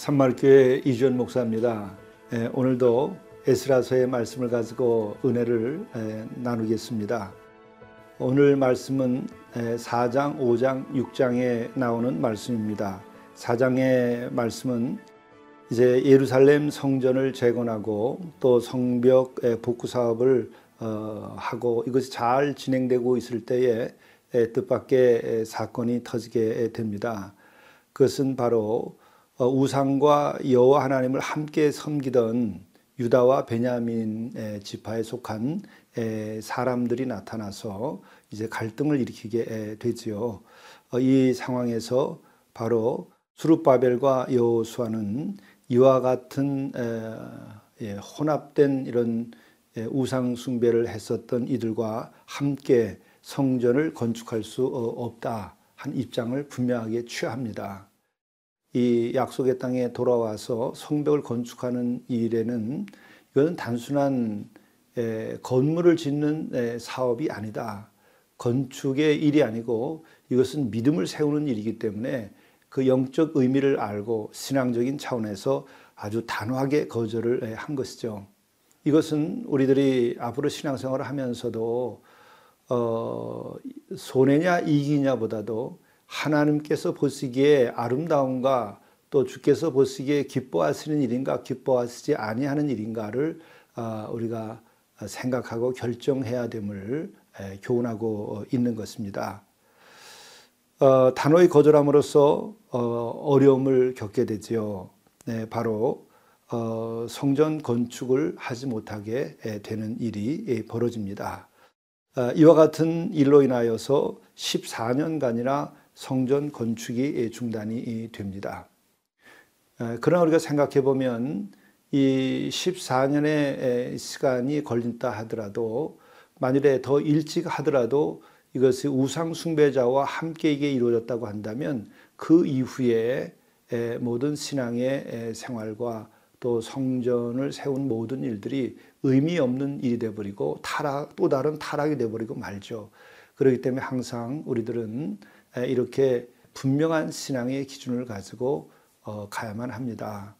산마교회 이주연 목사입니다. 예, 오늘도 에스라서의 말씀을 가지고 은혜를 예, 나누겠습니다. 오늘 말씀은 4장, 5장, 6장에 나오는 말씀입니다. 4장의 말씀은 이제 예루살렘 성전을 재건하고 또 성벽 복구 사업을 어, 하고 이것이 잘 진행되고 있을 때에 뜻밖의 사건이 터지게 됩니다. 그것은 바로 어, 우상과 여호와 하나님을 함께 섬기던 유다와 베냐민 지파에 속한 사람들이 나타나서 이제 갈등을 일으키게 되지요. 어, 이 상황에서 바로 수룹바벨과 여호수아는 이와 같은 예, 혼합된 이런 우상 숭배를 했었던 이들과 함께 성전을 건축할 수 어, 없다 한 입장을 분명하게 취합니다. 이 약속의 땅에 돌아와서 성벽을 건축하는 일에는 이것은 단순한 건물을 짓는 사업이 아니다. 건축의 일이 아니고 이것은 믿음을 세우는 일이기 때문에 그 영적 의미를 알고 신앙적인 차원에서 아주 단호하게 거절을 한 것이죠. 이것은 우리들이 앞으로 신앙생활을 하면서도 어, 손해냐 이기냐보다도 하나님께서 보시기에 아름다움과 또 주께서 보시기에 기뻐하시는 일인가 기뻐하시지 아니하는 일인가를 아, 우리가 생각하고 결정해야 됨을 교훈하고 있는 것입니다. 어, 단호히 거절함으로써 어, 어려움을 겪게 되지요. 네, 바로 어, 성전 건축을 하지 못하게 되는 일이 벌어집니다. 이와 같은 일로 인하여서 14년간이나 성전 건축이 중단이 됩니다. 그러나 우리가 생각해 보면 이 14년의 시간이 걸린다 하더라도 만일에 더 일찍 하더라도 이것이 우상 숭배자와 함께 이게 이루어졌다고 한다면 그 이후에 모든 신앙의 생활과 또 성전을 세운 모든 일들이 의미 없는 일이 되어버리고 타락 또 다른 타락이 되어버리고 말죠. 그렇기 때문에 항상 우리들은 이렇게 분명한 신앙의 기준을 가지고 어, 가야만 합니다.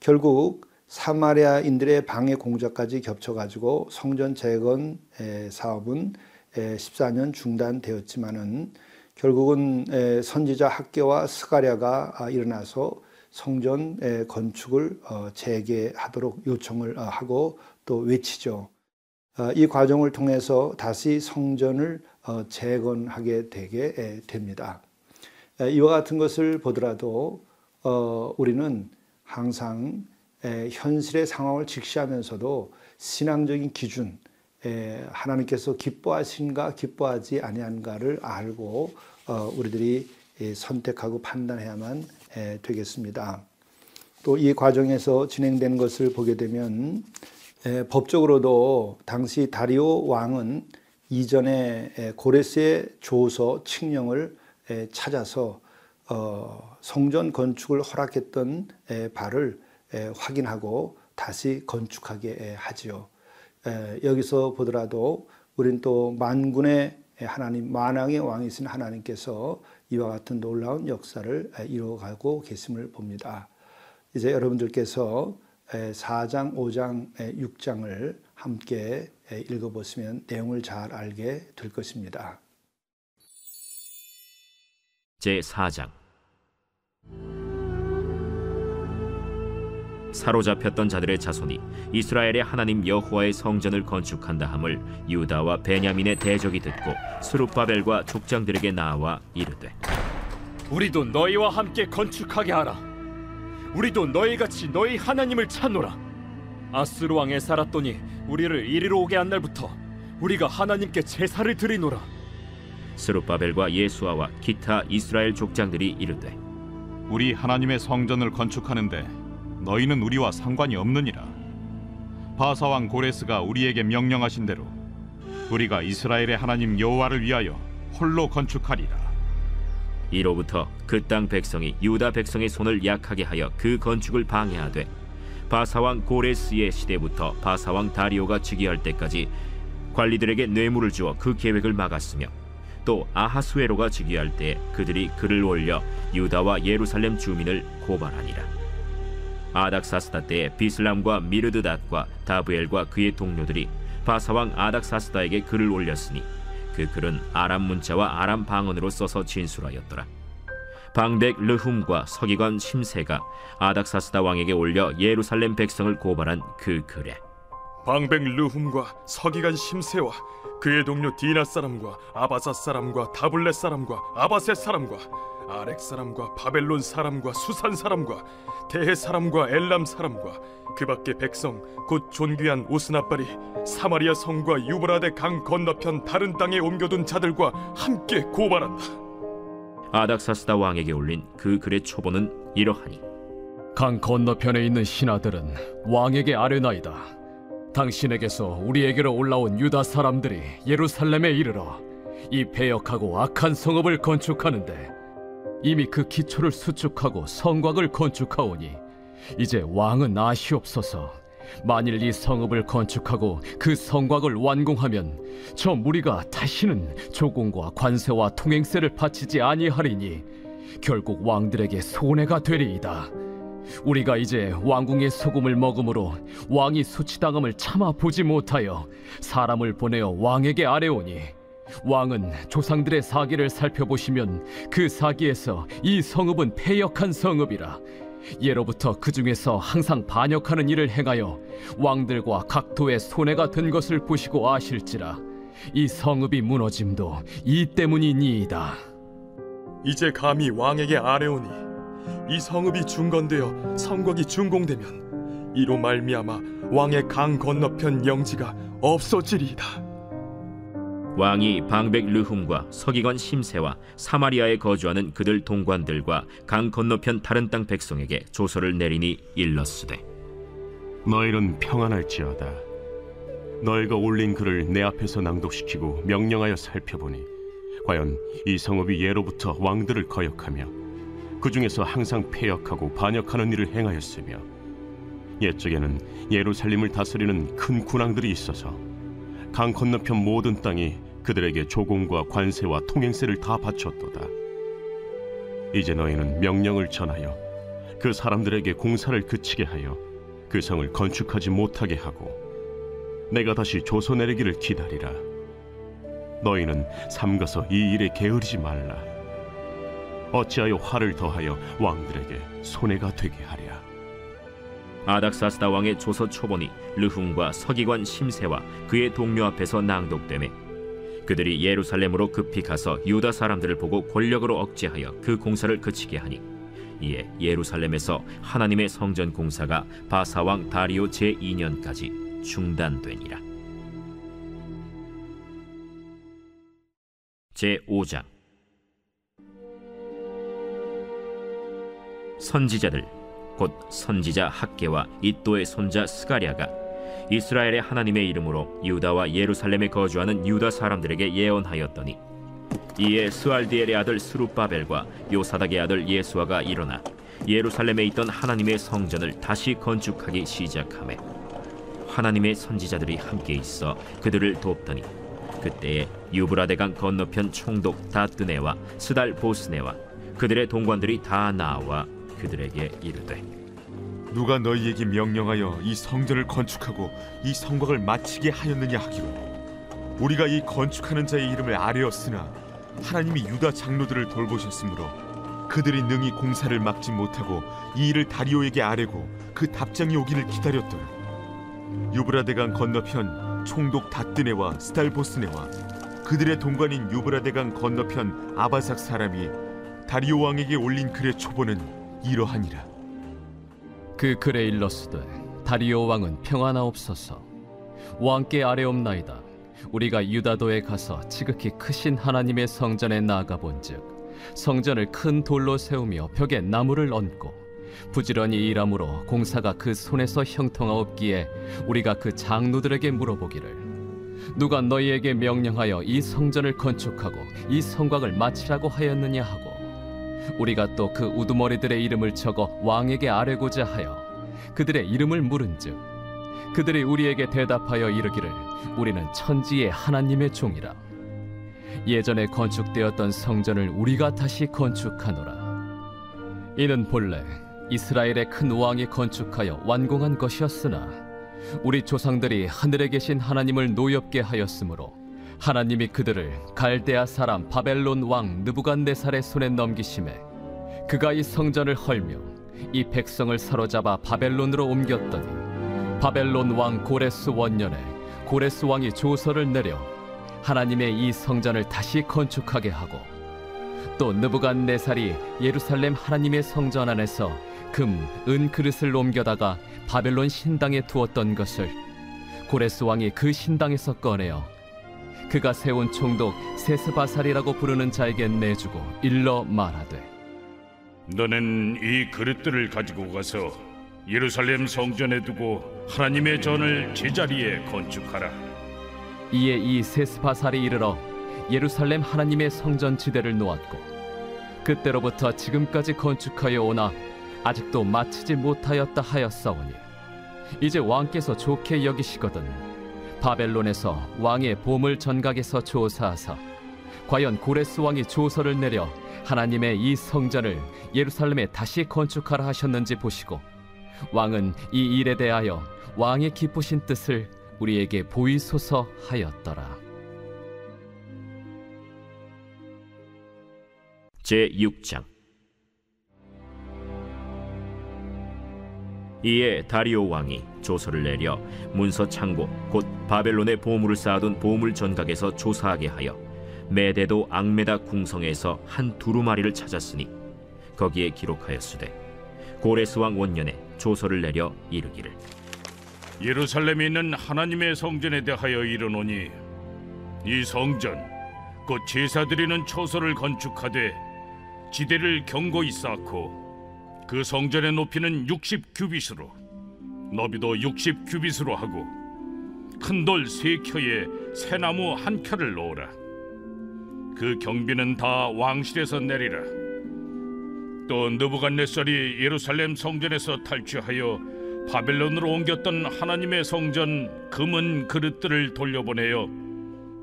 결국 사마리아인들의 방해 공작까지 겹쳐가지고 성전 재건 사업은 14년 중단되었지만은 결국은 선지자 학계와 스가랴가 아, 일어나서 성전 건축을 어, 재개하도록 요청을 어, 하고 또 외치죠. 이 과정을 통해서 다시 성전을 어, 재건하게 되게 됩니다. 이와 같은 것을 보더라도 어, 우리는 항상 현실의 상황을 직시하면서도 신앙적인 기준, 하나님께서 기뻐하신가 기뻐하지 아니한가를 알고 어, 우리들이 선택하고 판단해야만 되겠습니다. 또 이 과정에서 진행된 것을 보게 되면 법적으로도 당시 다리오 왕은 이전에 고레스의 조서 칙령을 찾아서 어, 성전 건축을 허락했던 바를 확인하고 다시 건축하게 하지요. 여기서 보더라도 우린 또 만군의 하나님, 만왕의 왕이신 하나님께서 이와 같은 놀라운 역사를 이루어가고 계심을 봅니다. 이제 여러분들께서 4장, 5장, 6장을 함께 읽어보시면 내용을 잘 알게 될 것입니다. 제 4장. 사로잡혔던 자들의 자손이 이스라엘의 하나님 여호와의 성전을 건축한다 함을 유다와 베냐민의 대적이 듣고 수룹바벨과 족장들에게 나와 이르되 우리도 너희와 함께 건축하게 하라. 우리도 너희 같이 너희 하나님을 찾노라 아스루 왕에 살았더니 우리를 이리로 오게 한 날부터 우리가 하나님께 제사를 드리노라. 스룹바벨과 예수아와 기타 이스라엘 족장들이 이르되 우리 하나님의 성전을 건축하는데 너희는 우리와 상관이 없느니라. 바사 왕 고레스가 우리에게 명령하신 대로 우리가 이스라엘의 하나님 여호와를 위하여 홀로 건축하리라. 이로부터 그 땅 백성이 유다 백성의 손을 약하게 하여 그 건축을 방해하되 바사왕 고레스의 시대부터 바사왕 다리오가 즉위할 때까지 관리들에게 뇌물을 주어 그 계획을 막았으며 또 아하수에로가 즉위할 때 그들이 글을 올려 유다와 예루살렘 주민을 고발하니라 아닥사스다 때에 비슬람과 미르드닷과 다브엘과 그의 동료들이 바사왕 아닥사스다에게 글을 올렸으니 그 글은 아람 문자와 아람 방언으로 써서 진술하였더라. 방백 르훔과 서기관 심세가 아닥사스다 왕에게 올려 예루살렘 백성을 고발한 그 글에 방백 르훔과 서기관 심세와 그의 동료 디나 사람과 아바사 사람과 다블레 사람과 아바세 사람과 아렉 사람과 바벨론 사람과 수산 사람과 대해 사람과 엘람 사람과 그 밖의 백성 곧 존귀한 오스나발이 사마리아 성과 유브라데 강 건너편 다른 땅에 옮겨둔 자들과 함께 고발한다. 아닥사스다 왕에게 올린 그 글의 초본은 이러하니 강 건너편에 있는 신하들은 왕에게 아뢰나이다. 당신에게서 우리에게로 올라온 유다 사람들이 예루살렘에 이르러 이 배역하고 악한 성읍을 건축하는데 이미 그 기초를 수축하고 성곽을 건축하오니 이제 왕은 아시옵소서 만일 이 성읍을 건축하고 그 성곽을 완공하면 저 무리가 다시는 조공과 관세와 통행세를 바치지 아니하리니 결국 왕들에게 손해가 되리이다. 우리가 이제 왕궁의 소금을 먹음으로 왕이 수치당함을 참아 보지 못하여 사람을 보내어 왕에게 아뢰오니 왕은 조상들의 사기를 살펴보시면 그 사기에서 이 성읍은 패역한 성읍이라 예로부터 그 중에서 항상 반역하는 일을 행하여 왕들과 각도의 손해가 된 것을 보시고 아실지라 이 성읍이 무너짐도 이 때문이니이다. 이제 감히 왕에게 아뢰오니 이 성읍이 중건되어 성곽이 준공되면 이로 말미암아 왕의 강 건너편 영지가 없어지리이다. 왕이 방백 르훔과 서기관 심세와 사마리아에 거주하는 그들 동관들과 강 건너편 다른 땅 백성에게 조서를 내리니 일렀으되 너희는 평안할지어다. 너희가 올린 글을 내 앞에서 낭독시키고 명령하여 살펴보니 과연 이 성읍이 예로부터 왕들을 거역하며 그 중에서 항상 패역하고 반역하는 일을 행하였으며 옛적에는 예루살렘을 다스리는 큰 군왕들이 있어서 강 건너편 모든 땅이 그들에게 조공과 관세와 통행세를 다 바쳤도다. 이제 너희는 명령을 전하여 그 사람들에게 공사를 그치게 하여 그 성을 건축하지 못하게 하고 내가 다시 조서 내리기를 기다리라. 너희는 삼가서 이 일에 게으르지 말라. 어찌하여 화를 더하여 왕들에게 손해가 되게 하랴. 아닥사스다 왕의 조서 초본이 르훔과 서기관 심세와 그의 동료 앞에서 낭독되매 그들이 예루살렘으로 급히 가서 유다 사람들을 보고 권력으로 억제하여 그 공사를 그치게 하니 이에 예루살렘에서 하나님의 성전 공사가 바사왕 다리오 제 2년까지 중단되니라. 제 5장 선지자들 곧 선지자 학계와 이또의 손자 스가랴가 이스라엘의 하나님의 이름으로 유다와 예루살렘에 거주하는 유다 사람들에게 예언하였더니 이에 스알디엘의 아들 스룹바벨과 요사닥의 아들 예수아가 일어나 예루살렘에 있던 하나님의 성전을 다시 건축하기 시작하매 하나님의 선지자들이 함께 있어 그들을 돕더니 그때에 유브라데강 건너편 총독 다뜨네와 스달 보스네와 그들의 동관들이 다 나와 그들에게 이르되 누가 너희에게 명령하여 이 성전을 건축하고 이 성곽을 마치게 하였느냐 하기로. 우리가 이 건축하는 자의 이름을 아뢰었으나 하나님이 유다 장로들을 돌보셨으므로 그들이 능히 공사를 막지 못하고 이 일을 다리오에게 아뢰고 그 답장이 오기를 기다렸더라. 유브라데강 건너편 총독 다뜨네와 스탈보스네와 그들의 동관인 유브라데강 건너편 아바삭 사람이 다리오 왕에게 올린 글의 초보는 이러하니라 그 글에 일렀으되 다리오 왕은 평안하옵소서. 왕께 아뢰옵나이다. 우리가 유다도에 가서 지극히 크신 하나님의 성전에 나아가 본즉 성전을 큰 돌로 세우며 벽에 나무를 얹고 부지런히 일함으로 공사가 그 손에서 형통하옵기에 우리가 그 장로들에게 물어보기를 누가 너희에게 명령하여 이 성전을 건축하고 이 성곽을 마치라고 하였느냐 하고 우리가 또 그 우두머리들의 이름을 적어 왕에게 아뢰고자 하여 그들의 이름을 물은즉 그들이 우리에게 대답하여 이르기를 우리는 천지의 하나님의 종이라. 예전에 건축되었던 성전을 우리가 다시 건축하노라. 이는 본래 이스라엘의 큰 왕이 건축하여 완공한 것이었으나 우리 조상들이 하늘에 계신 하나님을 노엽게 하였으므로 하나님이 그들을 갈대아 사람 바벨론 왕 느부갓네살의 손에 넘기심에 그가 이 성전을 헐며 이 백성을 사로잡아 바벨론으로 옮겼더니 바벨론 왕 고레스 원년에 고레스 왕이 조서를 내려 하나님의 이 성전을 다시 건축하게 하고 또 느부갓네살이 예루살렘 하나님의 성전 안에서 금, 은 그릇을 옮겨다가 바벨론 신당에 두었던 것을 고레스 왕이 그 신당에서 꺼내어 그가 세운 총독 세스바살이라고 부르는 자에게 내주고 일러 말하되 너는 이 그릇들을 가지고 가서 예루살렘 성전에 두고 하나님의 전을 제자리에 건축하라. 이에 이 세스바살이 이르러 예루살렘 하나님의 성전 지대를 놓았고 그때로부터 지금까지 건축하여 오나 아직도 마치지 못하였다 하였사오니 이제 왕께서 좋게 여기시거든 바벨론에서 왕의 보물 전각에서 조사하사 과연 고레스 왕이 조서를 내려 하나님의 이 성전을 예루살렘에 다시 건축하라 하셨는지 보시고 왕은 이 일에 대하여 왕의 기쁘신 뜻을 우리에게 보이소서 하였더라. 제 6장 이에 다리오 왕이 조서를 내려 문서 창고 곧 바벨론의 보물을 쌓아둔 보물 전각에서 조사하게 하여 메대도 앙메다 궁성에서 한 두루마리를 찾았으니 거기에 기록하였으되 고레스 왕 원년에 조서를 내려 이르기를. 예루살렘에 있는 하나님의 성전에 대하여 이르노니 이 성전 곧 제사 드리는 초소를 건축하되 지대를 견고히 쌓고 그 성전의 높이는 60 규빗으로 너비도 60 규빗으로 하고 큰 돌 세 켜에 새나무 한 켜를 놓으라. 그 경비는 다 왕실에서 내리라. 또 느부갓네살이 예루살렘 성전에서 탈취하여 바벨론으로 옮겼던 하나님의 성전 금은 그릇들을 돌려보내어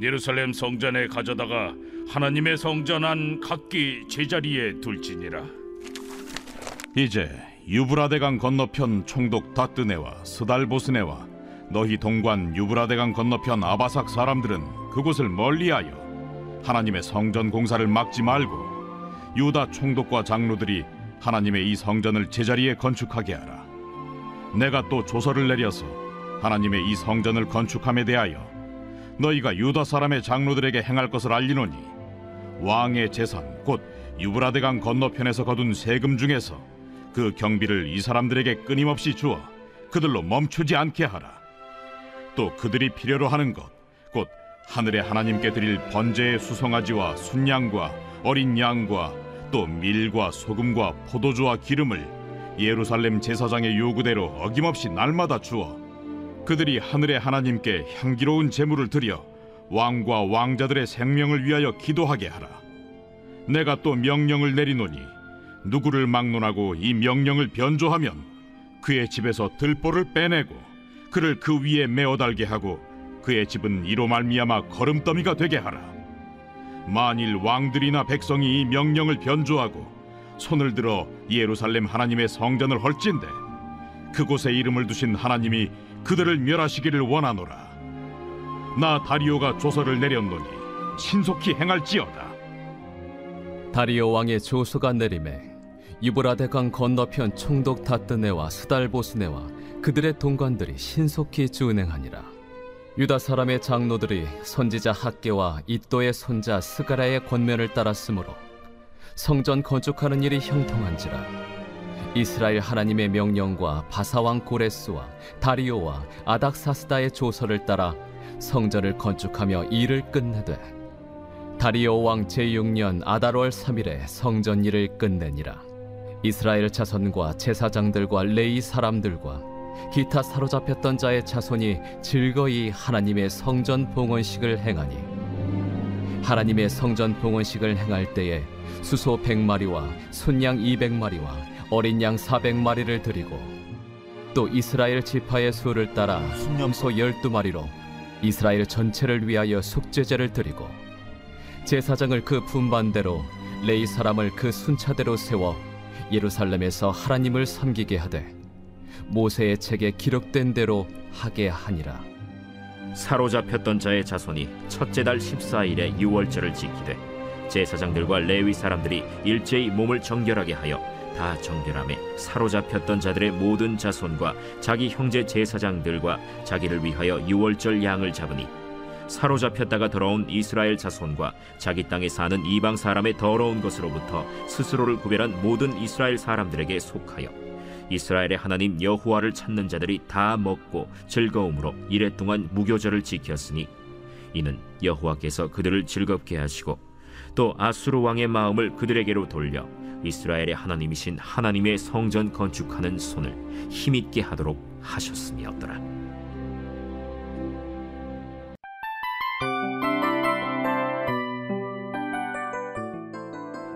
예루살렘 성전에 가져다가 하나님의 성전 안 각기 제자리에 둘지니라 이제 유브라데강 건너편 총독 다뜨네와 스달보스네와 너희 동관 유브라데강 건너편 아바삭 사람들은 그곳을 멀리하여 하나님의 성전 공사를 막지 말고 유다 총독과 장로들이 하나님의 이 성전을 제자리에 건축하게 하라. 내가 또 조서를 내려서 하나님의 이 성전을 건축함에 대하여 너희가 유다 사람의 장로들에게 행할 것을 알리노니 왕의 재산 곧 유브라데강 건너편에서 거둔 세금 중에서 그 경비를 이 사람들에게 끊임없이 주어 그들로 멈추지 않게 하라. 또 그들이 필요로 하는 것, 곧 하늘의 하나님께 드릴 번제의 수송아지와 순양과 어린 양과 또 밀과 소금과 포도주와 기름을 예루살렘 제사장의 요구대로 어김없이 날마다 주어 그들이 하늘의 하나님께 향기로운 제물을 드려 왕과 왕자들의 생명을 위하여 기도하게 하라. 내가 또 명령을 내리노니 누구를 막론하고 이 명령을 변조하면 그의 집에서 들보를 빼내고 그를 그 위에 메어 달게 하고 그의 집은 이로 말미암아 걸음더미가 되게 하라. 만일 왕들이나 백성이 이 명령을 변조하고 손을 들어 예루살렘 하나님의 성전을 헐진대 그곳에 이름을 두신 하나님이 그들을 멸하시기를 원하노라. 나 다리오가 조서를 내렸노니 신속히 행할지어다. 다리오 왕의 조서가 내림에 유브라데강 건너편 총독 다뜨네와 스달보스네와 그들의 동관들이 신속히 준행하니라. 유다 사람의 장로들이 선지자 학계와 이또의 손자 스가라의 권면을 따랐으므로 성전 건축하는 일이 형통한지라. 이스라엘 하나님의 명령과 바사왕 고레스와 다리오와 아닥사스다의 조서를 따라 성전을 건축하며 일을 끝내되 다리오 왕 제6년 아달월 3일에 성전 일을 끝내니라. 이스라엘 자손과 제사장들과 레이 사람들과 기타 사로잡혔던 자의 자손이 즐거이 하나님의 성전 봉헌식을 행하니 하나님의 성전 봉헌식을 행할 때에 수소 100마리와 순양 200마리와 어린 양 400마리를 드리고 또 이스라엘 지파의 수를 따라 순염소 12마리로 이스라엘 전체를 위하여 속죄제를 드리고 제사장을 그 분반대로 레이 사람을 그 순차대로 세워 예루살렘에서 하나님을 섬기게 하되 모세의 책에 기록된 대로 하게 하니라. 사로잡혔던 자의 자손이 첫째 달 14일에 유월절을 지키되 제사장들과 레위 사람들이 일제히 몸을 정결하게 하여 다 정결함에 사로잡혔던 자들의 모든 자손과 자기 형제 제사장들과 자기를 위하여 유월절 양을 잡으니 사로잡혔다가 돌아온 이스라엘 자손과 자기 땅에 사는 이방 사람의 더러운 것으로부터 스스로를 구별한 모든 이스라엘 사람들에게 속하여 이스라엘의 하나님 여호와를 찾는 자들이 다 먹고 즐거움으로 이래 동안 무교절을 지켰으니 이는 여호와께서 그들을 즐겁게 하시고 또 아수르 왕의 마음을 그들에게로 돌려 이스라엘의 하나님이신 하나님의 성전 건축하는 손을 힘있게 하도록 하셨음이었더라.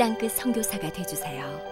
땅끝 선교사가 되주세요.